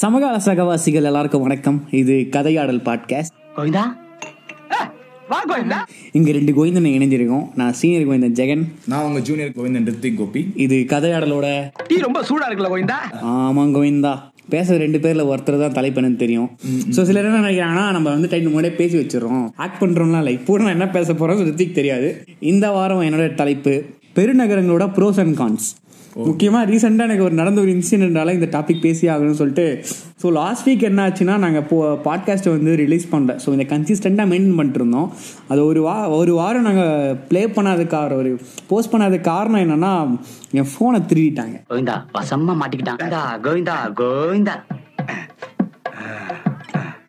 சமகால சகவாசிகள் எல்லாருக்கும் வணக்கம். இது கதையாடல் பாட்காஸ்ட் கோவிந்தா? இங்க ரெண்டு கோவிந்தனை இணைஞ்சிருக்கோம். நான் சீனியர் கோவிந்தன் ஜெகன். நான் உங்க ஜூனியர் கோவிந்தன் ரித்திக் கோபி. இது கதையாடலோட. டீ ரொம்ப சூடா இருக்குல்ல கோவிந்தா? ஆமாம் கோவிந்தா. பேசுற ரெண்டு பேர்ல ஒருத்தர் தான் தலைப்பெண்ணு தெரியும். ஸோ சிலர் என்ன நினைக்கிறாங்கன்னா நம்ம வந்து டைம் முன்னாடியே பேசி வச்சிடறோம். ஆக்ட் பண்றோம்லாம் இல்லை. இப்போ நான் என்ன பேச போறோம் ரித்திக் தெரியாது. இந்த வாரம் என்னோட தலைப்பு பெருநகரங்களோட ப்ரோஸ் அண்ட் கான்ஸ் முக்கியமாக ரீசெண்டாக எனக்கு ஒரு நடந்த ஒரு இன்சிடென்ட்டால இந்த டாபிக் பேசி ஆகணும்னு சொல்லிட்டு ஸோ லாஸ்ட் வீக் என்ன ஆச்சுன்னா நாங்கள் இப்போ பாட்காஸ்ட்டை வந்து ரிலீஸ் பண்ணல. ஸோ இந்த கன்சிஸ்டண்ட்டாக மெயின்டைன் பண்ணிட்டு இருந்தோம். அது ஒரு வா ஒரு வாரம் நாங்கள் ப்ளே பண்ணாததுக்காக ஒரு போஸ்ட் பண்ணாததுக்கு காரணம் என்னன்னா என் ஃபோனை திருடிட்டாங்க. கோவிந்தா வசமா மாட்டிக்கிட்டான். கோவிந்தா கோவிந்தா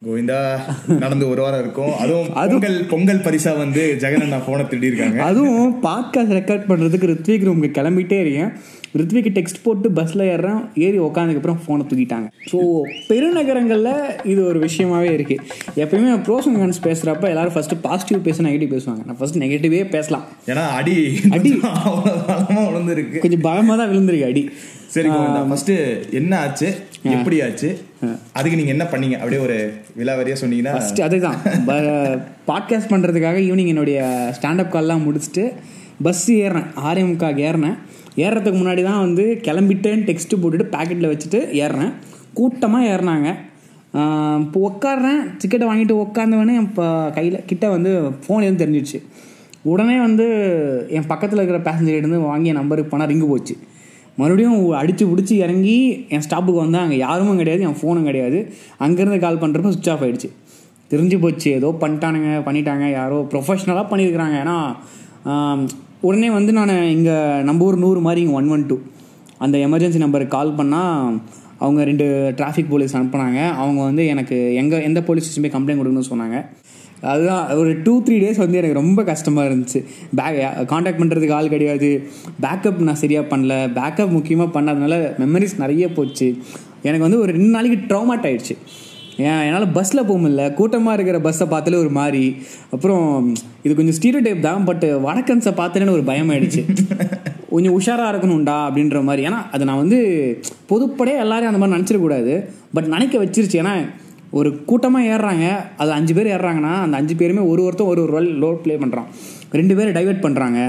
கோவிந்தா. நடந்து ஒரு வாரம் இருக்கும். அதுவும் பொங்கல் பொங்கல் பரிசா வந்து ஜெகன் அண்ணா போனை திருடி இருக்காங்க அதுவும் பாட்காஸ்ட் ரெக்கார்ட் பண்ணுறதுக்கு ரித்விக் ரூமுக்கு கிளம்பிட்டே இருக்கேன். ரித்விக்கு டெக்ஸ்ட் போட்டு பஸ்ஸில் ஏறுறேன் ஏறி உட்காந்ததுக்கப்புறம் ஃபோனை தூக்கிட்டாங்க. ஸோ பெருநகரங்களில் இது ஒரு விஷயமாவே இருக்குது எப்பயுமே ப்ரோஸ் அண்ட் கான்ஸ் பேசுகிறப்ப எல்லாரும் ஃபஸ்ட்டு பாசிட்டிவ் பேச நெகட்டிவ் பேசுவாங்க. நான் ஃபஸ்ட் நெகட்டிவே பேசலாம். ஏன்னா அடி அடி. அவ்வளவு பலமா விழுந்து இருக்கு கொஞ்சம் பலமாக தான் விழுந்திருக்கு அடி. சரி ஃபர்ஸ்ட் என்ன ஆச்சு? எப்படி ஆச்சு? அதுக்கு நீங்க என்ன பண்ணீங்க? அப்படியே ஒரு விலாவரியா சொன்னீங்கன்னா ஃபஸ்ட்டு அதுதான். பாட்காஸ்ட் பண்ணுறதுக்காக ஈவினிங் என்னுடைய ஸ்டாண்டப் கால்லாம் முடிச்சுட்டு பஸ் ஏறினேன் முக்காக்கு ஏறினேன். ஏறுறதுக்கு முன்னாடி தான் வந்து கிளம்பிட்டேன்னு டெக்ஸ்ட்டு போட்டுட்டு பேக்கெட்டில் வச்சுட்டு ஏறுறேன் கூட்டமாக ஏறினாங்க. இப்போ உட்காடுறேன் டிக்கெட்டை வாங்கிட்டு உட்காந்தவொடனே என் இப்போ கையில் கிட்ட வந்து ஃபோன் எதுவும் தெரிஞ்சிடுச்சு உடனே வந்து என் பக்கத்தில் இருக்கிற பேசஞ்சர் இருந்து வாங்கிய நம்பருக்கு போனால் ரிங்கு போச்சு. மறுபடியும் அடித்து பிடிச்சி இறங்கி என் ஸ்டாப்புக்கு வந்தால் அங்கே யாரும் கிடையாது என் ஃபோனும் கிடையாது. அங்கேருந்து கால் பண்ணுறப்ப சுவிச் ஆஃப் ஆயிடுச்சு. தெரிஞ்சு போச்சு. ஏதோ பண்ணிட்டானுங்க பண்ணிட்டாங்க. யாரோ ப்ரொஃபஷ்னலாக பண்ணியிருக்கிறாங்க ஏன்னா உடனே வந்து நான் இங்கே நம்ம ஊர் நூறு மாதிரி இங்கே ஒன் ஒன் டூ அந்த எமர்ஜென்சி நம்பருக்கு கால் பண்ணால் அவங்க ரெண்டு டிராஃபிக் போலீஸ் அனுப்புனாங்க. அவங்க வந்து எனக்கு எங்கே எந்த போலீஸ் ஸ்டேஷன் போய் கம்ப்ளைண்ட் கொடுக்கணும்னு சொன்னாங்க. அதுதான் ஒரு டூ த்ரீ டேஸ் வந்து எனக்கு ரொம்ப கஷ்டமாக இருந்துச்சு. பேக் காண்டாக்ட் பண்ணுறதுக்கு ஆள் கிடையாது. பேக்கப் நான் சரியாக பண்ணல. பேக்கப் முக்கியமாக பண்ணாதனால மெமரிஸ் நிறைய போச்சு. எனக்கு வந்து ஒரு ரெண்டு நாளைக்கு ட்ராமாட் ஆகிடுச்சு ஏன் என்னால் பஸ்ஸில் போக முடியல. கூட்டமாக இருக்கிற பஸ்ஸை பார்த்தாலே ஒரு மாதிரி. அப்புறம் இது கொஞ்சம் ஸ்டீரியோ டைப் தான் பட் வடக்கன்ஸை பார்த்தேன்னு ஒரு பயம் ஆயிடுச்சு. கொஞ்சம் உஷாராக இருக்கணும்டா அப்படின்ற மாதிரி. ஏன்னா அது நான் வந்து பொதுப்படையே எல்லாரையும் அந்த மாதிரி நினச்சிடக்கூடாது. பட் நினைக்க வச்சிருச்சு. ஏன்னா ஒரு கூட்டமாக ஏறுறாங்க அது அஞ்சு பேர் ஏறுறாங்கன்னா அந்த அஞ்சு பேருமே ஒரு ஒருத்தன் ஒரு ஒரு ரோல் ரோல் ப்ளே பண்ணுறான் ரெண்டு பேர் டைவர்ட் பண்ணுறாங்க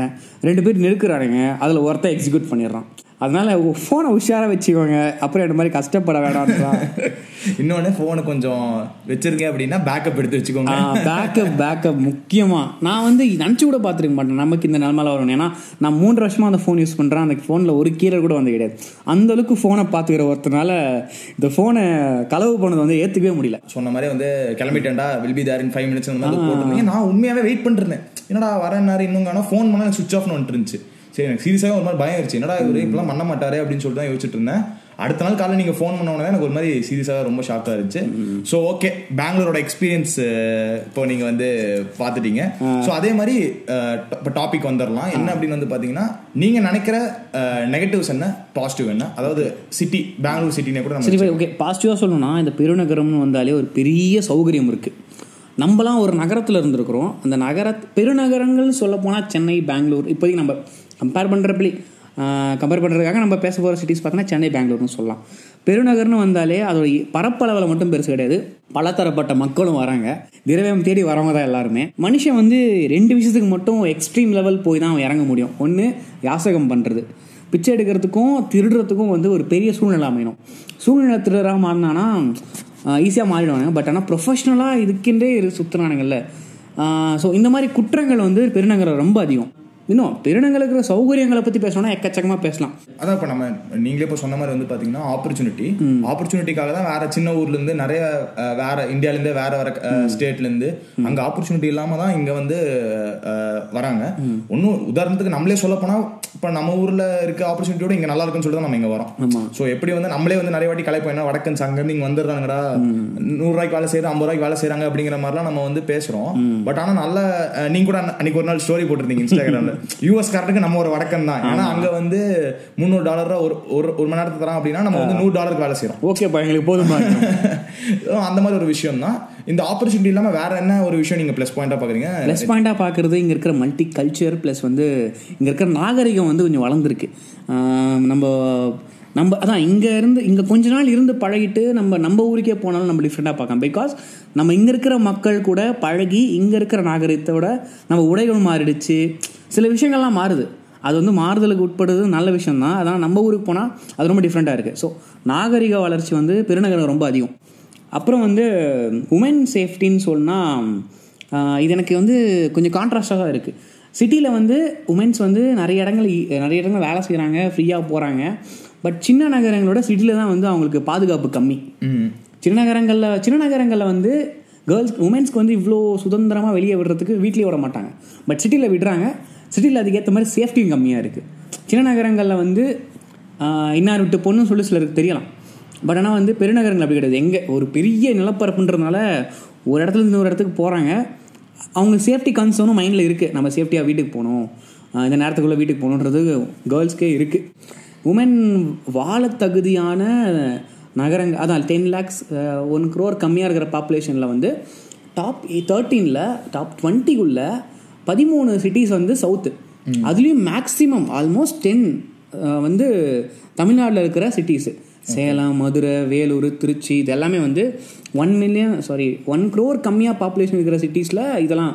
ரெண்டு பேர் நெருக்குறானுங்க. அதில் ஒருத்தன் எக்ஸிக்யூட் பண்ணிடுறான். அதனால ஃபோனை உஷாராக வச்சுக்கோங்க. அப்புறம் இந்த மாதிரி கஷ்டப்பட வேண்டாம்ன்றான் இன்னொன்னு போனை கொஞ்சம் வச்சிருங்க அப்படின்னா பேக்கப் எடுத்து வச்சுக்கோங்க. பேக்கப் பேக்கப் முக்கியமாக நான் வந்து நினச்சி கூட பார்த்துருக்க மாட்டேன். நமக்கு இந்த நிலமையில வரும் ஏன்னா நான் மூன்று வருஷமாக அந்த ஃபோன் யூஸ் பண்ணுறேன் அந்த ஃபோனில் ஒரு கீழே கூட வந்து கிடையாது. அந்த அளவுக்கு ஃபோனை பார்த்துக்கிற ஒருத்தனால இந்த ஃபோனை களவு போனதை வந்து ஏற்றுக்கவே முடியல. சொன்ன மாதிரி வந்து கிளம்பிட்டேன்டா will be there in five minutes அந்த மாதிரி போட்டிருந்தீங்க. நான் உண்மையாவே வெயிட் பண்ணிருந்தேன் என்னடா வர நேரம் இன்னும் காணோம். ஃபோன் பண்ணா சுவிச் ஆஃப் வந்துட்டு இருந்துச்சு. சரி எனக்கு சீரியஸாக ஒரு மாதிரி பயம் ஆயிடுச்சு என்னடா இவரு இப்பெல்லாம் பண்ண மாட்டாரு அப்படின்னு சொல்லிட்டு தான் யோசிச்சுட்டு இருந்தேன். அடுத்த நாள் காலையில் நீங்கள் ஃபோன் பண்ண உடனே எனக்கு ஒரு மாதிரி சீரியஸாக ரொம்ப ஷாக்காக இருந்துச்சு. ஸோ ஓகே பெங்களூரோட எக்ஸ்பீரியன்ஸ் இப்போ நீங்கள் வந்து பார்த்துட்டீங்க. ஸோ அதே மாதிரி இப்போ டாபிக் வந்துடலாம் என்ன அப்படின்னு வந்து பார்த்தீங்கன்னா நீங்கள் நினைக்கிற நெகட்டிவ்ஸ் என்ன? பாசிட்டிவ் என்ன? அதாவது சிட்டி பெங்களூர் சிட்டினே கூட சரி ஓகே பாசிட்டிவாக சொல்லணும்னா இந்த பெருநகரம்னு வந்தாலே ஒரு பெரிய சௌகரியம் இருக்குது நம்மலாம் ஒரு நகரத்தில் இருந்திருக்கிறோம். அந்த நகர பெருநகரங்கள்னு சொல்ல போனால் சென்னை பெங்களூர். இப்போதைக்கு நம்ம கம்பேர் பண்ணுறப்படி கம்பேர் பண்ணுறதுக்காக நம்ம பேச போகிற சிட்டிஸ் பார்த்தீங்கன்னா சென்னை பெங்களூர்னு சொல்லலாம். பெருநகர்னு வந்தாலே அதோட பரப்பளவில் மட்டும் பெருசு கிடையாது. பலதரப்பட்ட மக்களும் வராங்க. திரவியம் தேடி வரவங்க தான் எல்லாருமே. மனுஷன் வந்து ரெண்டு விஷயத்துக்கு மட்டும் எக்ஸ்ட்ரீம் லெவல் போய் தான் அவன் இறங்க முடியும். ஒன்று யாசகம் பண்ணுறது பிச்சை எடுக்கிறதுக்கும் திருடுறதுக்கும் வந்து ஒரு பெரிய சூழ்நிலை அமையணும். சூழ்நிலை திருடராக மாறினானா ஈஸியாக மாறிடுவானுங்க. பட் ஆனால் ப்ரொஃபஷ்னலாக இதுக்கென்றே இரு ஸோ இந்த மாதிரி குற்றங்கள் வந்து பெருநகரம் ரொம்ப அதிகம். இன்னும் பெருநகருக்கு இருக்கிற சௌகரியங்களை பற்றி பேசணும்னா எக்கச்சக்கமாக பேசலாம். அதான் இப்போ நம்ம நீங்களே இப்போ சொன்ன மாதிரி வந்து பார்த்தீங்கன்னா ஆப்பர்ச்சுனிட்டி ஆப்பர்ச்சுனிட்டிக்காக தான் வேற சின்ன ஊர்ல இருந்து நிறைய வேற இந்தியால இருந்து வேற வேற ஸ்டேட்ல இருந்து அங்க ஆப்பர்ச்சுனிட்டி இல்லாம தான் இங்க வந்து வராங்க. ஒன்னும் உதாரணத்துக்கு நம்மளே சொல்ல போனா இப்போ நம்ம ஊர்ல இருக்க ஆப்பர்ச்சுனிட்டியோட இங்க நல்லா இருக்குன்னு சொல்லிட்டு தான் நம்ம இங்க வரோம். ஸோ எப்படி வந்து நம்மளே வந்து நிறைய வாட்டி கலைப்போம் என்ன வடக்கன்ஸ் அங்க இருந்து இங்க வந்துடுறாங்கடா நூறு ரூபாய்க்கு வேலை செய்யறாங்க ஐம்பது ரூபாய்க்கு வேலை செய்யறாங்க அப்படிங்கிற மாதிரிலாம் நம்ம வந்து பேசுறோம். பட் ஆனா நல்ல நீங்க கூட அன்ன- அன்னைக்கு ஒரு நாள் ஸ்டோரி போட்டிருந்தீங்க இன்ஸ்டாகிராம்ல யூஎஸ் காரட்டுக்கு நம்ம ஒரு வடக்கன் தான் ஏன்னா அங்க வந்து முந்நூறு டாலர் ஒரு ஒரு ஒரு மணி நேரத்துக்கு தரான் அப்படின்னா நம்ம வந்து நூறு டாலருக்கு வேலை செய்யறோம் ஓகேப்பா எங்களுக்கு போதுமா அந்த மாதிரி ஒரு விஷயம் தான் இந்த ஆப்பர்ச்சுனிட்டி இல்லாம வேற என்ன ஒரு விஷயம் நீங்க ப்ளஸ் பாயிண்டா பாக்குறீங்க? ப்ளஸ் பாயிண்டாக பார்க்குறது இங்கே இருக்கிற மல்டி கல்ச்சர் ப்ளஸ் வந்து இங்கே இருக்கிற நாகரிகம் வந்து கொஞ்சம் வளர்ந்துருக்கு. நம்ம நம்ம அதான் இங்கே இருந்து இங்கே கொஞ்ச நாள் இருந்து பழகிட்டு நம்ம நம்ம ஊருக்கே போனாலும் நம்ம டிஃப்ரெண்ட்டாக பார்க்கலாம். பிகாஸ் நம்ம இங்கே இருக்கிற மக்கள் கூட பழகி இங்கே இருக்கிற நாகரிகத்தோட நம்ம உடைகள் மாறிடுச்சு. சில விஷயங்கள்லாம் மாறுது. அது வந்து மாறுதலுக்கு உட்படுறது நல்ல விஷயம் தான் அதான் நம்ம ஊருக்கு போனால் அது ரொம்ப டிஃப்ரெண்ட்டாக இருக்குது ஸோ நாகரிக வளர்ச்சி வந்து பெருநகரம் ரொம்ப அதிகம். அப்புறம் வந்து உமன் சேஃப்டின்னு சொன்னால் இது எனக்கு வந்து கொஞ்சம் கான்ட்ராஸ்டாக தான் இருக்குது சிட்டியில் வந்து உமன்ஸ் வந்து நிறைய இடங்கள் நிறைய இடங்கள் வேலை செய்கிறாங்க ஃப்ரீயாக போகிறாங்க பட் சின்ன நகரங்களோட சிட்டியில் தான் வந்து அவங்களுக்கு பாதுகாப்பு கம்மி. சின்ன நகரங்களில் சின்ன நகரங்களில் வந்து கேர்ள்ஸ் உமன்ஸ்க்கு வந்து இவ்வளோ சுதந்திரமாக வெளியே விடுறதுக்கு வீட்லேயே விட மாட்டாங்க. பட் சிட்டியில் விடுறாங்க. சிட்டியில் அதுக்கேற்ற மாதிரி சேஃப்டியும் கம்மியாக இருக்குது சின்ன நகரங்களில் வந்து இன்னார் விட்டு பொண்ணுன்னு சொல்லி சிலருக்கு தெரியலாம். பட் ஆனால் வந்து பெருநகரங்கள் அப்படி கிடையாது. எங்கே ஒரு பெரிய நிலப்பரப்புன்றதுனால ஒரு இடத்துல இருந்து இன்னொரு இடத்துக்கு போகிறாங்க அவங்க சேஃப்டி கன்சர்னும் மைண்டில் இருக்குது நம்ம சேஃப்டியாக வீட்டுக்கு போகணும். இந்த நேரத்துக்குள்ளே வீட்டுக்கு போகணுன்றது கேர்ள்ஸ்க்கே இருக்குது உமன் வாழ தகுதியான நகரங்கள் அதான் டென் லேக்ஸ் ஒன் க்ரோர் கம்மியாக இருக்கிற பாப்புலேஷனில் வந்து டாப் தேர்ட்டீனில் டாப் டுவெண்ட்டிக்குள்ளே பதிமூணு சிட்டிஸ் வந்து சவுத்து அதுலேயும் மேக்ஸிமம் ஆல்மோஸ்ட் டென் வந்து தமிழ்நாட்டில் இருக்கிற சிட்டிஸு சேலம் மதுரை வேலூர் திருச்சி இது எல்லாமே வந்து one million sorry one crore கம்மியாக பாப்புலேஷன் இருக்கிற சிட்டிஸில் இதெல்லாம்.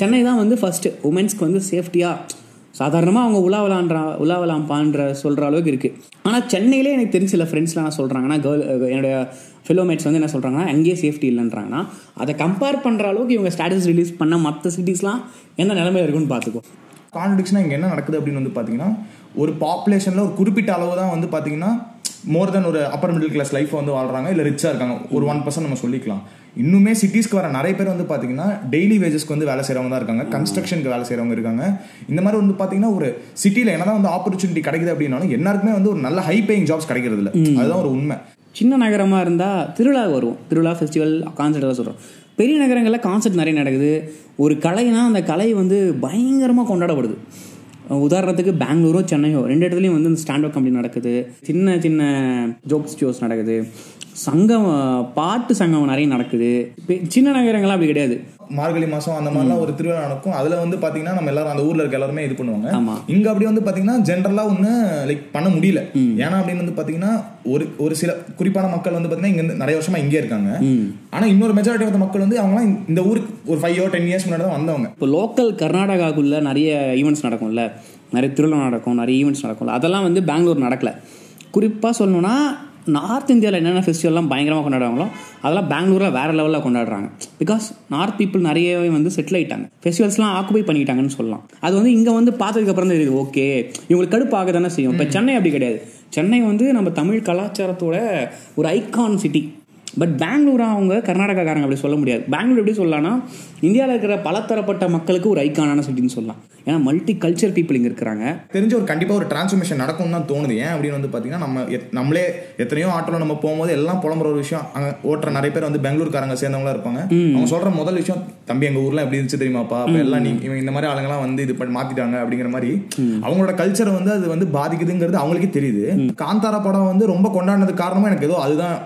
சென்னை தான் வந்து ஃபஸ்ட்டு உமன்ஸ்க்கு வந்து சேஃப்டியாக சாதாரணமாக அவங்க உலாவலான்றா உலாவலாம்பான்ற சொல்கிற அளவுக்கு இருக்குது ஆனால் சென்னையிலே எனக்கு தெரிஞ்ச சில ஃப்ரெண்ட்ஸ்லாம் என்ன சொல்கிறாங்கன்னா கேர்ள் என்னுடைய ஃபெலோமேட்ஸ் வந்து என்ன சொல்கிறாங்கன்னா அங்கேயே சேஃப்டி இல்லைன்றாங்கன்னா அதை கம்பேர் பண்ணுற அளவுக்கு இவங்க ஸ்டேட்டஸ் ரிலீஸ் பண்ண மற்ற சிட்டிஸ்லாம் எந்த நிலமையில இருக்குன்னு பார்த்துக்கோ. கான்ட்ரிக்ஷனாக இங்கே என்ன நடக்குது அப்படின்னு வந்து பார்த்தீங்கன்னா ஒரு பாப்புலேஷனில் ஒரு குறிப்பிட்ட அளவு தான் வந்து பார்த்தீங்கன்னா மோர் தென் ஒரு அப்பர் மிடில் கிளாஸ் லைஃப் வந்து வாழ்றாங்க இல்லை ரிச்சாக இருக்காங்க. ஒரு ஒன் பர்சன்ட் நம்ம சொல்லிக்கலாம். இன்னுமே சிட்டிஸ்க்கு வர நிறைய பேர் வந்து பார்த்தீங்கன்னா டெய்லி வேஜஸ்க்கு வந்து வேலை செய்கிறவங்க தான் இருக்காங்க. கன்ஸ்ட்ரக்ஷனுக்கு வேலை செய்கிறவங்க இருக்காங்க. இந்த மாதிரி வந்து பார்த்தீங்கன்னா ஒரு சிட்டியில் என்னதான் வந்து ஆப்பர்ச்சுனிட்டி கிடைக்குது அப்படின்னாலும் எல்லாருக்குமே வந்து ஒரு நல்ல ஹை பேயிங் ஜாப்ஸ் கிடைக்கிறது இல்லை அதுதான் ஒரு உண்மை. சின்ன நகரமாக இருந்தால் திருவிழா வருவோம். திருவிழா ஃபெஸ்டிவல் கான்சர்ட் எல்லாம் சொல்கிறோம் பெரிய நகரங்களில் கான்சர்ட் நிறைய நடக்குது. ஒரு கலைனா அந்த கலை வந்து பயங்கரமாக கொண்டாடப்படுது. உதாரணத்துக்கு பெங்களூரோ சென்னையோ ரெண்டு இடத்துலையும் வந்து இந்த ஸ்டாண்டப் கம்பெனி நடக்குது. சின்ன சின்ன ஜோக்ஸ் ஷோஸ் நடக்குது. சங்கம் பாட்டு சங்கம் நிறைய நடக்குது. சின்ன நகரங்கள்லாம் அப்படி கிடையாது. மார்கழி மாசம் அந்த மாதிரிலாம் ஒரு திருவிழா நடக்கும். அதுல வந்து பாத்தீங்கன்னா நம்ம எல்லாரும் அந்த ஊர்ல இருக்க எல்லாருமே இது பண்ணுவாங்க. இங்க அப்படி வந்து பாத்தீங்கன்னா ஜென்ரலா ஒண்ணு லைக் பண்ண முடியல. ஏன்னா அப்படின்னு வந்து பாத்தீங்கன்னா ஒரு ஒரு சில குறிப்பான மக்கள் வந்து பாத்தீங்கன்னா இங்க நிறைய வருஷமா இங்கே இருக்காங்க. ஆனா இன்னொரு மெஜாரிட்டி ஆஃப் மக்கள் வந்து அவங்கலாம் இந்த ஊருக்கு ஒரு ஃபைவ் டென் இயர்ஸ் முன்னாடி தான் வந்தவங்க. இப்போ லோக்கல் கர்நாடகாக்குள்ள நிறைய ஈவெண்ட்ஸ் நடக்கும்ல. நிறைய திருவிழா நடக்கும் நிறைய ஈவெண்ட்ஸ் நடக்கும்ல. அதெல்லாம் வந்து பெங்களூர் நடக்கல. குறிப்பாக சொல்லணும்னா நார்த் இந்தியாவில் என்னென்ன ஃபெஸ்டிவல்லாம் பயங்கரமாக கொண்டாடுவாங்களோ அதெல்லாம் பெங்களூரில் வேறு லெவலில் கொண்டாடுறாங்க. பிகாஸ் நார்த் பீப்புள் நிறையவே வந்து செட்டில் ஆயிட்டாங்க. ஃபெஸ்டிவல்ஸ்லாம் ஆக்குபை பண்ணிட்டாங்கன்னு சொல்லலாம். அது வந்து இங்கே வந்து பார்த்ததுக்கப்புறம் தான் தெரியுது ஓகே இவங்களுக்கு கடுப்பாக தானே செய்யும். இப்போ சென்னை அப்படி கிடையாது. சென்னை வந்து நம்ம தமிழ் கலாச்சாரத்தோட ஒரு ஐகான் சிட்டி பட் பெங்களூரா அவங்க கர்நாடகாக்காரங்க அப்படி சொல்ல முடியாது. பெங்களூர் எப்படி சொல்லலாம்னா இந்தியாவில் இருக்கிற பலதரப்பட்ட மக்களுக்கு ஒரு ஐக்கானான சிட்டின்னு சொல்லலாம். ஏன்னா மல்டி கல்ச்சர் பீப்புள் இங்கே இருக்கிறாங்க. தெரிஞ்ச ஒரு கண்டிப்பா ஒரு டிரான்ஸ்ஃபர்மேஷன் நடக்கும் தான் தோணுது. ஏன் அப்படின்னு வந்து பாத்தீங்கன்னா நம்ம நம்மளே எத்தனையோ ஆட்டோல நம்ம போகும்போது எல்லாம் புலம்புற ஒரு விஷயம். அங்க ஓட்டுற நிறைய பேர் வந்து பெங்களூர்காரங்க சேர்ந்தவங்களா இருப்பாங்க. அவங்க சொல்ற முதல் விஷயம் தம்பி எங்க ஊர்ல எப்படி இருந்துச்சு தெரியுமாப்பா? அப்ப எல்லாம் நீ இவங்க இந்த மாதிரி ஆளுங்கலாம் வந்து இது பண்ணி மாத்திட்டாங்க அப்படிங்கிற மாதிரி அவங்களோட கல்ச்சரை வந்து அது வந்து பாதிக்குதுங்கிறது அவங்களுக்கே தெரியுது. காந்தாரா படம் வந்து ரொம்ப கொண்டாடினது காரணமா எனக்கு ஏதோ அதுதான்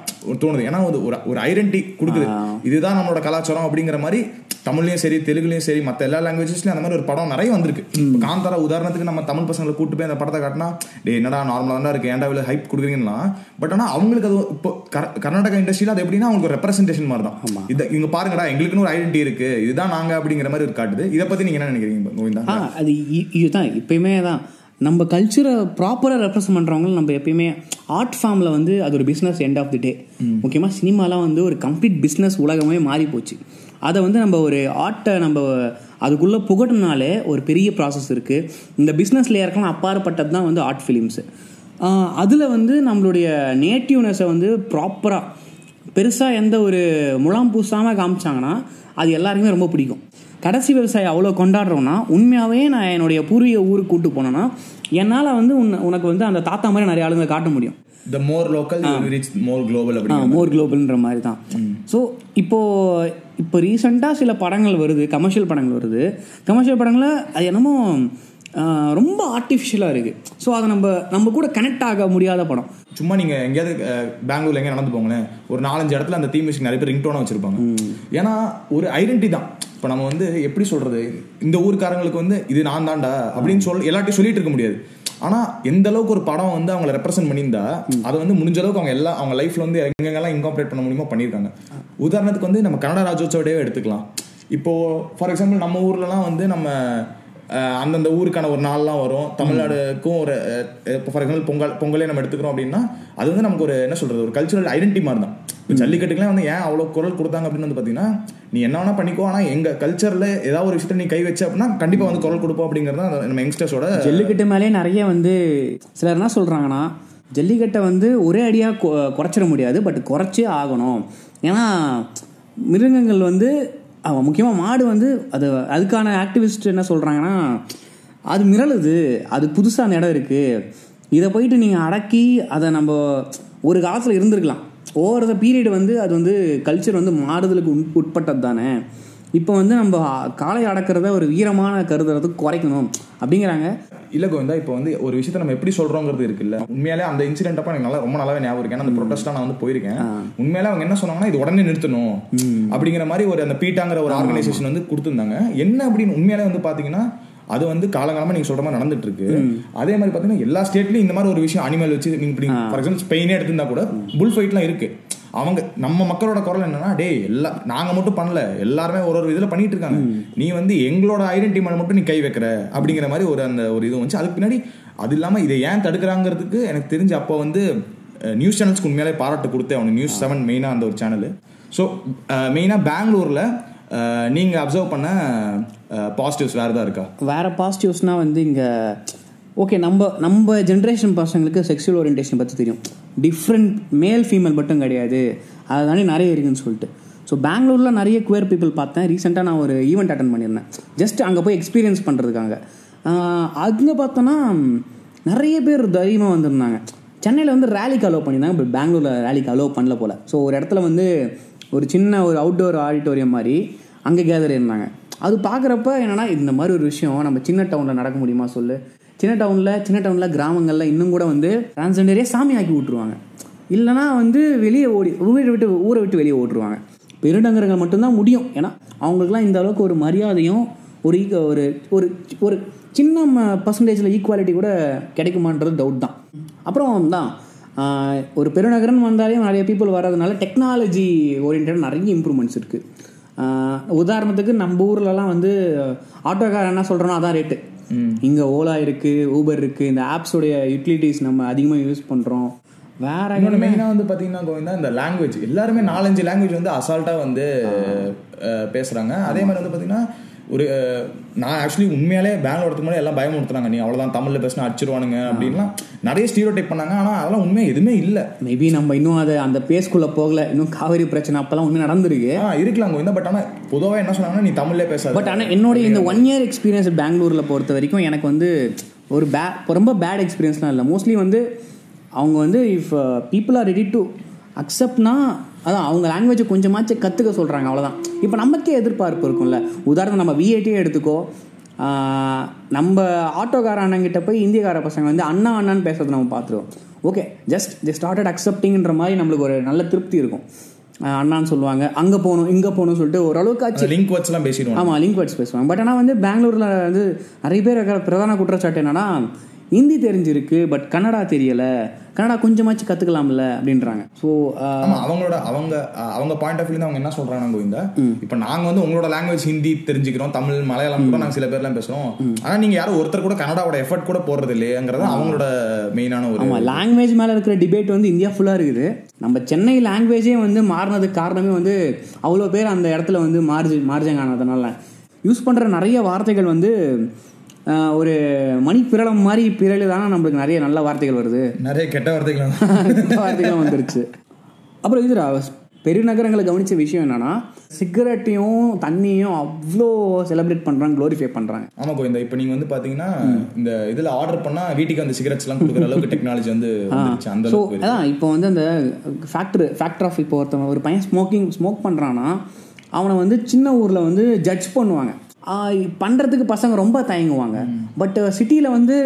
தோணுது. ஏன்னா அது ஒரு ஒரு ஐடென்டி கொடுக்குது. இதுதான் நம்மளோட கலாச்சாரம் அப்படிங்கிற மாதிரி தமிழ்லயும் சரி தெலுங்குலயும் சரி மத்த எல்லா லாங்குவேஜஸ்லயும் அந்த மாதிரி ஒரு படம் நிறைய வந்திருக்கு. காந்தாரா உதாரணத்துக்கு நம்ம தமிழ் பசங்களை கூட்டு போய் அந்த படத்தை காட்டினா டே என்னடா நார்மலா தான் இருக்கு ஏன்டா இவ்வளவு ஹைப் கொடுக்குறீங்கன்னா? பட் ஆனா அவங்களுக்கு அது இப்போ கர- கர்நாடகா இண்டஸ்ட்ரியில அது எப்படின்னா அவங்களுக்கு ரெப்ரஸன்டேஷன் மாதிரி தான் இது இங்க பாருங்கடா எங்களுக்குன்னு ஒரு ஐடென்டி இருக்கு இதுதான் நாங்க அப்படிங்கிற மாதிரி ஒரு காட்டுது. இதை பத்தி நீங்க என்ன நினைக்கிறீங்க கோவிந்தா? அது இதுதான் எப்பயுமே தான். நம்ம கல்ச்சரை ப்ராப்பராக ரெப்ரசன்ட் பண்ணுறவங்க நம்ம எப்பயுமே ஆர்ட் ஃபார்மில் வந்து அது ஒரு business end of the day முக்கியமாக சினிமாலாம் வந்து ஒரு கம்ப்ளீட் பிஸ்னஸ் உலகமே மாறி போச்சு அதை வந்து நம்ம ஒரு ஆர்ட்டை நம்ம அதுக்குள்ளே புகட்டினாலே ஒரு பெரிய ப்ராசஸ் இருக்குது இந்த பிஸ்னஸ் லேயருக்கெல்லாம் அப்பாற்பட்டது தான் வந்து ஆர்ட் ஃபிலிம்ஸு அதில் வந்து நம்மளுடைய நேட்டிவ்னஸை வந்து ப்ராப்பராக பெருசாக எந்த ஒரு முலாம் பூசாமல் காமிச்சாங்கன்னா அது எல்லாருக்குமே ரொம்ப பிடிக்கும். கடைசி விவசாயி அவ்வளோ கொண்டாடுறோன்னா உண்மையாகவே நான் என்னுடைய பூர்வீக ஊருக்கு கூட்டு போனேன்னா என்னால் வந்து உன்னை உனக்கு வந்து அந்த தாத்தா மாதிரி நிறைய ஆளுங்க காட்ட முடியும். The more local reach more global ah, அப்படி மோர் குளோபல்ன்ற மாதிரி தான். ஸோ இப்போ இப்போ ரீசெண்டாக சில படங்கள் வருது கமர்ஷியல் படங்கள் வருது. கமர்ஷியல் படங்களில் அது என்னமோ ரொம்ப ஆர்டிஃபிஷியலாக இருக்குது ஸோ அதை நம்ம நம்ம கூட கனெக்ட் ஆக முடியாத படம். சும்மா நீங்க எங்கேயாவது பெங்களூர்ல எங்க நடந்து போங்களேன். ஒரு நாலஞ்சு இடத்துல அந்த தீம் மியூசிக் நிறைய பேர் ரிங்டோனா வச்சிருப்பாங்க. ஏன்னா ஒரு ஐடென்டி தான். இப்போ நம்ம வந்து எப்படி சொல்றது? இந்த ஊருக்காரங்களுக்கு வந்து இது நான் தான்டா அப்படின்னு சொல் எல்லாத்தையும் சொல்லிட்டு இருக்க முடியாது. ஆனா எந்த அளவுக்கு ஒரு படம் வந்து அவங்கள ரெப்ரசென்ட் பண்ணியிருந்தா அதை வந்து முடிஞ்ச அளவுக்கு அவங்க எல்லாம் அவங்க லைஃப்ல வந்து எங்கெங்கெல்லாம் இன்கார்பரேட் பண்ண முடியுமோ பண்ணியிருக்காங்க. உதாரணத்துக்கு வந்து நம்ம கன்னட ராஜோத்சவடையே எடுத்துக்கலாம். இப்போ ஃபார் எக்ஸாம்பிள் நம்ம ஊர்லலாம் வந்து நம்ம அந்தந்த ஊருக்கான ஒரு நாள்லாம் வரும். தமிழ்நாடுக்கும் ஒரு இப்போ ஃபார் எக்ஸாம்பிள் பொங்கல் பொங்கலே நம்ம எடுத்துக்கிறோம் அப்படின்னா அது வந்து நமக்கு ஒரு என்ன சொல்றது ஒரு கல்ச்சுரல் ஐடென்டி மாதிரி தான் இப்போ ஜல்லிக்கட்டுக்குலாம் வந்து ஏன் அவ்வளோ குரல் கொடுத்தாங்க அப்படின்னு வந்து பார்த்தீங்கன்னா நீ என்ன வேணா பண்ணிக்கோ ஆனால் எங்க கல்ச்சர்ல ஏதாவது ஒரு விஷயத்த நீ கை வச்ச அப்படின்னா கண்டிப்பா வந்து குரல் கொடுப்போம் அப்படிங்கிறது தான் நம்ம யங்ஸ்டர்ஸோட ஜல்லிக்கட்டு மேலே நிறைய வந்து சிலர் என்ன சொல்கிறாங்கன்னா ஜல்லிக்கட்டை வந்து ஒரே அடியாக குறைச்சிட முடியாது பட் குறைச்சே ஆகணும். ஏன்னா மிருகங்கள் வந்து முக்கியமாக மாடு வந்து அது அதுக்கான ஆக்டிவிஸ்ட் என்ன சொல்கிறாங்கன்னா அது மிரளுது அது புதுசாக அந்த இடம் இருக்குது இதை போயிட்டு நீங்கள் அடக்கி அதை நம்ம ஒரு காலத்தில் இருந்திருக்கலாம். ஓவர் த பீரியட் வந்து அது வந்து கல்ச்சர் வந்து மாறுதலுக்கு உட்- உட்பட்டது தானே. இப்போ வந்து நம்ம காலை அடக்கிறத ஒரு வீரமான கருதுறதுக்கு குறைக்கணும். அப்படிங்கிறாங்க. இல்ல கோவிந்தா இப்போ வந்து ஒரு விஷயத்த நம்ம எப்படி சொல்றோங்கிறது இருக்குல்ல. உண்மையாலே அந்த இன்சிடென்ட் அப்ப எனக்கு நல்லா ரொம்ப நல்லாவே ஞாபகம் இருக்கு. ஏன்னா அந்த ப்ரொடெஸ்டா நான் வந்து போயிருக்கேன். உண்மையாலே அவங்க என்ன சொன்னாங்கன்னா இது உடனே நிறுத்தணும். அப்படிங்கிற மாதிரி ஒரு அந்த பீட்டாங்கிற ஒரு ஆர்கனைசேஷன் வந்து கொடுத்திருந்தாங்க. என்ன அப்படின்னு உண்மையாலே வந்து பாத்தீங்கன்னா அது வந்து காலகாலமா நீங்க சொல்ற மாதிரி நடந்துட்டு இருக்கு அதே மாதிரி பாத்தீங்கன்னா எல்லா ஸ்டேட்லயும் இந்த மாதிரி ஒரு விஷயம் அனிமல் வச்சு நீங்க இப்படி ஃபார் எக்ஸாம்பிள் ஸ்பெயினே எடுத்திருந்தா கூட புல் ஃபைட்லாம் இருக்கு. அவங்க நம்ம மக்களோட குரல் என்னன்னா டேய் எல்லா நாங்க மட்டும் பண்ணல எல்லாருமே ஒரு ஒரு இதுல பண்ணிட்டு இருக்காங்க. நீ வந்து எங்களோட ஐடென்டி மேல மட்டும் நீ கை வைக்கிற அப்படிங்கிற மாதிரி ஒரு அந்த ஒரு இது வந்துச்சு. அதுக்கு பின்னாடி அது இல்லாம இதை ஏன் தடுக்கிறாங்கிறதுக்கு எனக்கு தெரிஞ்சு அப்போ வந்து நியூஸ் சேனல்ஸ்க்கு உண்மையாலே பாராட்டு கொடுத்தேன் அவனு நியூஸ் செவன் மெயினா அந்த ஒரு சேனல் ஸோ மெயினா பெங்களூர்ல அஹ், நீங்க அப்சர்வ் பண்ண பாசிட்டிவ்ஸ் வேற ஏதாவது இருக்கா? வேற பாசிட்டிவ்ஸ்னால் வந்து இங்கே ஓகே நம்ம நம்ம ஜென்ரேஷன் பசங்களுக்கு செக்ஷுவல் ஓரியன்டேஷன் பற்றி தெரியும். டிஃப்ரெண்ட் மேல் ஃபீமேல் மட்டும் கிடையாது. அது தாண்டி நிறைய இருக்குதுன்னு சொல்லிட்டு. ஸோ பெங்களூரில் நிறைய குவேர் பீப்புள் பார்த்தேன். ரீசெண்டாக நான் ஒரு ஈவெண்ட் அட்டன் பண்ணியிருந்தேன். ஜஸ்ட் அங்கே போய் எக்ஸ்பீரியன்ஸ் பண்ணுறதுக்காக அங்கே பார்த்தோன்னா நிறைய பேர் தைரியமாக வந்திருந்தாங்க. சென்னையில் வந்து ரேலிக்கு அலோவ் பண்ணியிருந்தாங்க பட் பெங்களூரில் ரேலிக்கு அலோவ் பண்ணல போல். ஸோ ஒரு இடத்துல வந்து ஒரு சின்ன ஒரு அவுட்டோர் ஆடிட்டோரியம் மாதிரி அங்கே கேதர் இருந்தாங்க அது பார்க்குறப்ப என்னன்னா இந்த மாதிரி ஒரு விஷயம் நம்ம சின்ன டவுனில் நடக்க முடியுமா சொல்லு? சின்ன டவுனில் சின்ன டவுனில் கிராமங்களில் இன்னும் கூட வந்து டிரான்ஸ்ஜெண்டரே சாமி ஆக்கி விட்ருவாங்க இல்லைனா வந்து வெளியே ஓடி ஊரை விட்டு ஊரை விட்டு வெளியே ஓட்டுருவாங்க பெருநகரங்கள் மட்டும்தான் முடியும். ஏன்னா அவங்களுக்குலாம் இந்த அளவுக்கு ஒரு மரியாதையும் ஒரு ஈக ஒரு ஒரு ஒரு சின்ன பர்சன்டேஜில் ஈக்குவாலிட்டி கூட கிடைக்குமான்றது டவுட் தான். அப்புறம் தான் ஒரு பெருநகரம் வந்தாலே நிறைய பீப்புள் வர்றதுனால டெக்னாலஜி ஓரியன்ட் நிறைய இம்ப்ரூவ்மெண்ட்ஸ் இருக்குது உதாரணத்துக்கு நம்ம ஊர்லலாம் வந்து ஆட்டோக்கார் என்ன சொல்கிறோன்னா அதான் ரேட்டு இங்கே ஓலா இருக்குது ஊபர் இருக்குது இந்த ஆப்ஸோடைய யூட்டிலிட்டிஸ் நம்ம அதிகமாக யூஸ் பண்ணுறோம் வேற இன்னொன்று மெயினாக வந்து பார்த்தீங்கன்னா கோவிந்தா இந்த லாங்குவேஜ் எல்லாருமே நாலஞ்சு லாங்குவேஜ் வந்து அசால்ட்டாக வந்து அஹ், பேசுறாங்க. அதே மாதிரி வந்து பார்த்தீங்கன்னா ஒரு நான் ஆக்சுவலி உண்மையாலே பெங்களூர் வரதுக்கு முன்னாடி எல்லாம் பயமுறுத்துறாங்க நீ அவ்வளோதான் தமிழில் பேசினா அடிச்சிருவானுங்க அப்படின்லாம் நிறைய ஸ்டீரியோ டைப் பண்ணாங்க. ஆனால் அதெல்லாம் உண்மையாக எதுவுமே இல்லை. மேபி நம்ம இன்னும் அதை அந்த பேஸ்குள்ளே போகல. இன்னும் காவிரி பிரச்சனை அப்போல்லாம் ஒன்றும் நடந்திருக்கு. ஆ இருக்கலாம் கோவிந்தா பட் ஆனால் பொதுவாக என்ன சொன்னாங்கன்னா நீ தமிழ்லே பேசாத. பட் ஆனால் என்னுடைய இந்த ஒன் இயர் எக்ஸ்பீரியன்ஸ் பெங்களூரில் பொறுத்த வரைக்கும் எனக்கு வந்து ஒரு பே ரொம்ப பேட் எக்ஸ்பீரியன்ஸ்லாம் இல்லை. மோஸ்ட்லி வந்து அவங்க வந்து if people are ready to அக்செப்ட்னா அதான் அவங்க லாங்குவேஜை கொஞ்சமாச்சும் கற்றுக்க சொல்கிறாங்க அவ்வளோதான் இப்போ நமக்கே எதிர்பார்ப்பு இருக்கும்ல. உதாரணம் நம்ம விஐடியே எடுத்துக்கோ. நம்ம ஆட்டோக்கார அண்ணங்கிட்ட போய் இந்தியக்கார பசங்க வந்து அண்ணா அண்ணான்னு பேசுறது நம்ம பார்த்துருவோம். ஓகே ஜஸ்ட் தி ஸ்டார்டட் அக்செப்டிங்ன்ற மாதிரி நம்மளுக்கு ஒரு நல்ல திருப்தி இருக்கும். அண்ணான்னு சொல்லுவாங்க. அங்கே போகணும் இங்கே போகணும்னு சொல்லிட்டு ஓரளவுக்கு ஆச்சு. லிங்க் வச்சுலாம் பேசிடுவாங்க. ஆமாம் லிங்க் வேர்ட்ஸ் பேசுவாங்க. பட் ஆனால் வந்து பெங்களூரில் வந்து நிறைய பேர் இருக்கிற பிரதான குற்றச்சாட்டு என்னன்னா ஹிந்தி தெரிஞ்சிருக்கு பட் கன்னடா தெரியல. கன்னடா கொஞ்சமாச்சும் கற்றுக்கலாம்ல அப்படின்றாங்க. ஸோ அவங்களோட அவங்க அவங்க பாயிண்ட் ஆஃப் வியூ அவங்க என்ன சொல்றாங்க கோவிந்தா? இப்போ நாங்க வந்து உங்களோட லாங்குவேஜ் ஹிந்தி தெரிஞ்சுக்கிறோம் தமிழ் மலையாளம் கூட நாங்க சில பேர்லாம் பேசுறோம். ஆனா நீங்க யாரும் ஒருத்தர் கூட கன்னடாவோட எஃபர்ட் கூட போடுறது இல்லையங்கிறது அவங்களோட மெயினான ஒரு ஆமாம் லாங்குவேஜ் மேலே இருக்கிற டிபேட் வந்து இந்தியா ஃபுல்லாக இருக்குது. நம்ம சென்னை லாங்குவேஜே வந்து மாறினதுக்கு காரணமே வந்து அவ்வளோ பேர் அந்த இடத்துல வந்து மார்ஜி மார்ஜங் ஆனதுனால. யூஸ் பண்ணுற நிறைய வார்த்தைகள் வந்து ஒரு மணி பிரளம் மாதிரி பிறகு தானே நம்மளுக்கு நிறைய நல்ல வார்த்தைகள் வருது? நிறைய கெட்ட வார்த்தைகள் இந்த வார்த்தைகளும் வந்துருச்சு. அப்புறம் இதுடா பெருநகரங்களை கவனிச்ச விஷயம் என்னன்னா சிகரெட்டையும் தண்ணியும் அவ்வளோ செலிப்ரேட் பண்றாங்க க்ளோரிஃபை பண்றாங்க. ஆமா கோவிந்தா இப்போ நீங்க வந்து பாத்தீங்கன்னா இந்த இதுல ஆர்டர் பண்ணா வீட்டுக்கு அந்த சிகரெட்ஸ் எல்லாம் கொடுக்குற அளவுக்கு டெக்னாலஜி வந்து அந்த ஸோ. அதான் இப்போ வந்து அந்த ஃபேக்டர் ஃபேக்டர் ஆஃப் இப்போ ஒருத்தவங்க ஒரு பையன் ஸ்மோக்கிங் ஸ்மோக் பண்ணுறான்னா அவனை வந்து சின்ன ஊரில் வந்து ஜட்ஜ் பண்ணுவாங்க. ஆஹ் பண்றதுக்கு பசங்க ரொம்ப தயங்குவாங்க. பட் சிட்டியில் வந்து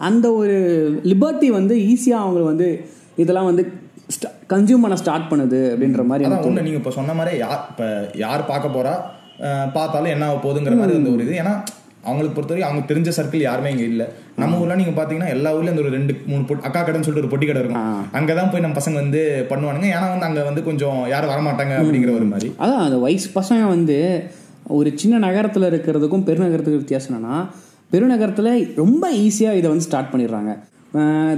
அந்த ஒரு லிபர்ட்டி வந்து ஈஸியாக அவங்க வந்து இதெல்லாம் வந்து கன்சியூம் பண்ண ஸ்டார்ட் பண்ணுது அப்படின்ற மாதிரி அதான் ஒண்ணு நீங்க இப்ப சொன்ன மாதிரி யார் இப்ப யார் பார்க்க போறா அஹ், பார்த்தாலும் என்ன ஆக போகுதுங்கிற மாதிரி அந்த ஒரு இது. ஏன்னா அவங்களுக்கு பொறுத்தவரைக்கும் அவங்க தெரிஞ்ச சர்க்கிள் யாருமே இங்க இல்ல. நம்ம ஊர்ல நீங்க பாத்தீங்கன்னா எல்லா ஊர்லயும் அந்த ஒரு ரெண்டு மூணு பொட்டி அக்கா கடைன்னு சொல்லிட்டு ஒரு பொட்டி கடை இருக்கும். அங்கதான் போய் நம்ம பசங்க வந்து பண்ணுவானுங்க. ஏன்னா வந்து அங்க வந்து கொஞ்சம் யாரும் வரமாட்டாங்க அப்படிங்கிற ஒரு மாதிரி. அதான் அந்த வயசு பசங்க வந்து ஒரு சின்ன நகரத்தில் இருக்கிறதுக்கும் பெருநகரத்துக்கு வித்தியாசம் என்னென்னா பெருநகரத்தில் ரொம்ப ஈஸியாக இதை வந்து ஸ்டார்ட் பண்ணிடுறாங்க.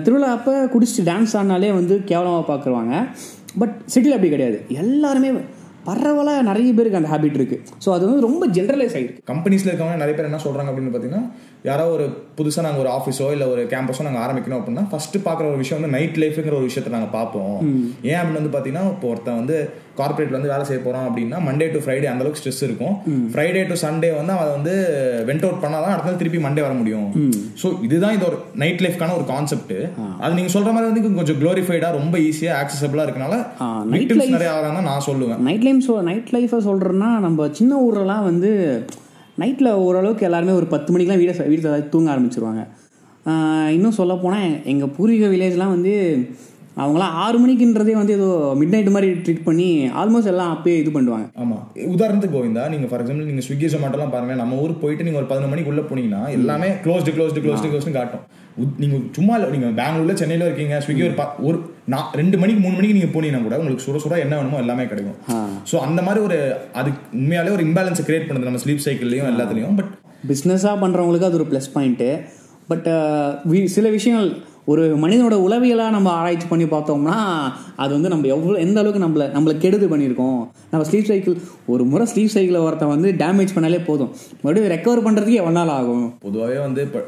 திருவிழா அப்போ குடிச்சிட்டு டான்ஸ் ஆடினாலே வந்து கேவலமாக பார்க்குறவாங்க பட் சிட்டியில் அப்படி கிடையாது. எல்லாருமே பரவலாக நிறைய பேருக்கு அந்த ஹேபிட் இருக்குது ஸோ அது வந்து ரொம்ப ஜென்ரலைஸ் ஆகிருக்கு கம்பெனிஸில் இருக்கவங்க நிறைய பேர் என்ன சொல்கிறாங்க அப்படின்னு பார்த்தீங்கன்னா யாரோ ஒரு புதுசா நாங்க ஒரு ஆஃபீஸோ இல்ல ஒரு கேம்பஸோ நாங்க ஆரம்பிக்கணும் அப்படின்னா ஃபர்ஸ்ட் பாக்குற ஒரு விஷயம் வந்து நைட் லைஃப்ங்கிற ஒரு விஷயத்தை நாங்க பார்ப்போம். ஏன் அப்படின்னு வந்து பாத்தீங்கன்னா இப்போ ஒருத்தன் வந்து கார்பரேட்ல வந்து வேலை செய்ய போறான் அப்படின்னா மண்டே டு ஃப்ரைடே அந்த அளவுக்கு ஸ்ட்ரெஸ் இருக்கும். ஃப்ரைடே டு சண்டே வந்து அவன் வந்து வெண்ட் அவுட் பண்ணாதான் அடுத்த நாள் திருப்பி மண்டே வர முடியும். ஸோ இதுதான் இது ஒரு நைட் லைஃப்க்கான ஒரு கான்செப்ட் அது நீங்க சொல்ற மாதிரி வந்து கொஞ்சம் க்ளோரிஃபைடா ரொம்ப ஈஸியா ஆக்சசபிளா இருக்கனால life- நிறைய ஆகிறாங்க நான் சொல்லுவேன். நைட் சொ நைட் லைஃப்பை சொல்கிறேன்னா நம்ம சின்ன ஊர்லலாம் வந்து நைட்டில் ஓரளவுக்கு எல்லாருமே ஒரு பத்து மணிக்கெலாம் வீடை வீட்டில் தூங்க ஆரம்பிச்சிருவாங்க. இன்னும் சொல்ல போனால் எங்கள் பூர்வீக வில்லேஜ்லாம் வந்து அவங்களாம் ஆறு மணிக்குன்றதே வந்து ஏதோ மிட் நைட் மாதிரி ட்ரீட் பண்ணி ஆல்மோஸ்ட் எல்லாம் அப்பயே இது பண்ணுவாங்க. ஆமா. உதாரணத்துக்கு கோவிந்தா நீங்க ஃபார் எக்ஸாம்பிள் நீங்க ஸ்விக்கி ஜொமேட்டோலாம் பாருங்க நம்ம ஊருக்கு போயிட்டு நீங்க ஒரு பதினொரு மணிக்கு உள்ள போனீங்கன்னா எல்லாமே க்ளோஸ்டு க்ளோஸ்டு க்ளோஸ்டு க்ளோஸ்னு காட்டும். உத்- நீங்க சும்மா இல்ல நீங்க பெங்களூர்ல சென்னையில இருக்கீங்க ஸ்விக்கி ஒரு ப- ஒரு நான் ரெண்டு மணிக்கு மூணு மணிக்கு நீங்க போனீங்கன்னா கூட உங்களுக்கு சுட சுட என்ன வேணுமோ எல்லாமே கிடைக்கும். சோ அந்த மாதிரி ஒரு அது உண்மையாலே ஒரு இம்பேலன்ஸ் கிரியேட் பண்ணுது நம்ம ஸ்லீப் சைக்கிள்லயும் எல்லாத்துலயும். பட் பிஸ்னஸாக பண்ணுறவங்களுக்கு அது ஒரு ப்ளஸ் பாயிண்ட்டு பட் சில விஷயங்கள் ஒரு மனிதனோட உளவியலாக நம்ம ஆராய்ச்சி பண்ணி பார்த்தோம்னா அது வந்து நம்ம எவ்வளோ எந்த அளவுக்கு நம்மளை நம்மளை கெடுது பண்ணியிருக்கோம். நம்ம ஸ்லீப் சைக்கிள் ஒரு முறை ஸ்லீப் சைக்கிளை ஒருத்தன் வந்து டேமேஜ் பண்ணாலே போதும். மறுபடியும் ரெக்கவர் பண்ணுறதுக்கு எவ்வளோ நாள் ஆகும்? பொதுவாகவே வந்து இப்போ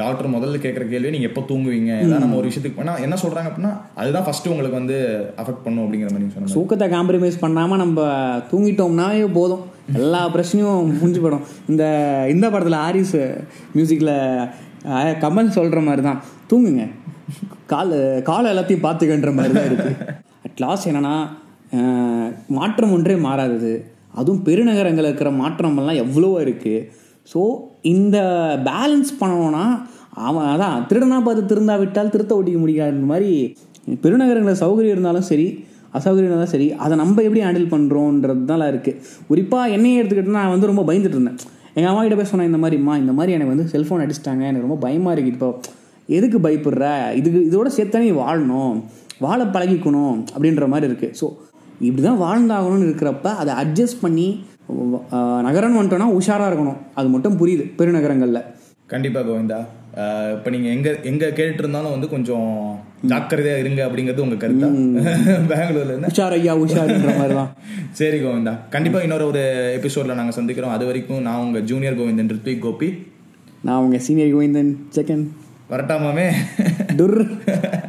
டாக்டர் முதல்ல கேட்குற கேள்வி நீங்க எப்போ தூங்குவீங்க? இதான் நம்ம ஒரு விஷயத்துக்கு பண்ணா என்ன சொல்றாங்க அப்படின்னா அதுதான் ஃபர்ஸ்ட் உங்களுக்கு வந்து அஃபெக்ட் பண்ணும் அப்படிங்கிற மாதிரி நீங்க சொன்ன மாதிரி. தூக்கத்தை காம்ப்ரமைஸ் பண்ணாமல் நம்ம தூங்கிட்டோம்னாவே போதும். எல்லா பிரச்சனையும் முடிஞ்சு போயிடும் இந்த இந்த படத்தில் ஆரிஸ் மியூசிக்கில் கமல் சொல்கிற மாதிரி தான் தூங்குங்க. கால் கால் எல்லாத்தையும் பார்த்துக்கன்ற மாதிரி தான் இருக்குது அட் லாஸ்ட் என்னன்னா மாற்றம் ஒன்றே மாறாதது. அதுவும் பெருநகரங்களில் இருக்கிற மாற்றமெல்லாம் எவ்வளவோ இருக்குது ஸோ இந்த பேலன்ஸ் பண்ணணும்னா அவன் அதான் திருடனா பார்த்து திருந்தா விட்டால் திருத்த ஒட்டிக்க முடியாதுன்ற மாதிரி பெருநகரங்களில் சௌகரியம் இருந்தாலும் சரி அசௌகரியம் இருந்தாலும் சரி அதை நம்ம எப்படி ஹேண்டில் பண்ணுறோன்றது தான் இருக்குது குறிப்பாக என்னையே எடுத்துக்கிட்டோன்னா நான் வந்து ரொம்ப பயந்துட்டு இருந்தேன். எங்கள் அம்மா கிட்ட போய் சொன்னேன் இந்த மாதிரிம்மா இந்த மாதிரி எனக்கு வந்து செல்ஃபோன் அடிச்சிட்டாங்க எனக்கு ரொம்ப பயமாக இருக்குது இப்போ எதுக்கு பயப்படுற? இதுக்கு இதோட சேர்த்தா வாழணும். வாழ பழகிக்கணும். அப்படின்ற மாதிரி இருக்குது ஸோ இப்படி தான் வாழ்ந்தாகணும்னு இருக்கிறப்ப அதை அட்ஜஸ்ட் பண்ணி நகரம்னு வந்துட்டோன்னா உஷாராக இருக்கணும். அது மட்டும் புரியுது பெருநகரங்களில். கண்டிப்பா கோவிந்தா. இப்ப நீங்க எங்க எங்க கேட்டு இருந்தாலும் வந்து கொஞ்சம் ஜாக்கிரதையா இருங்க அப்படிங்கிறது உங்க கருத்தா? பெங்களூர்ல இருந்து? உஷார் ஐயா உஷாருன்ற மாதிரி தான் சரி கோவிந்தா. கண்டிப்பா இன்னொரு ஒரு எபிசோட்ல நாங்க சந்திக்கிறோம். அது வரைக்கும் நான் உங்க ஜூனியர் கோவிந்தன் ரித்விக் கோபி. நான் உங்கள் சீனியர் கோவிந்தன் செகண்ட் வரட்டாமாமே டுர்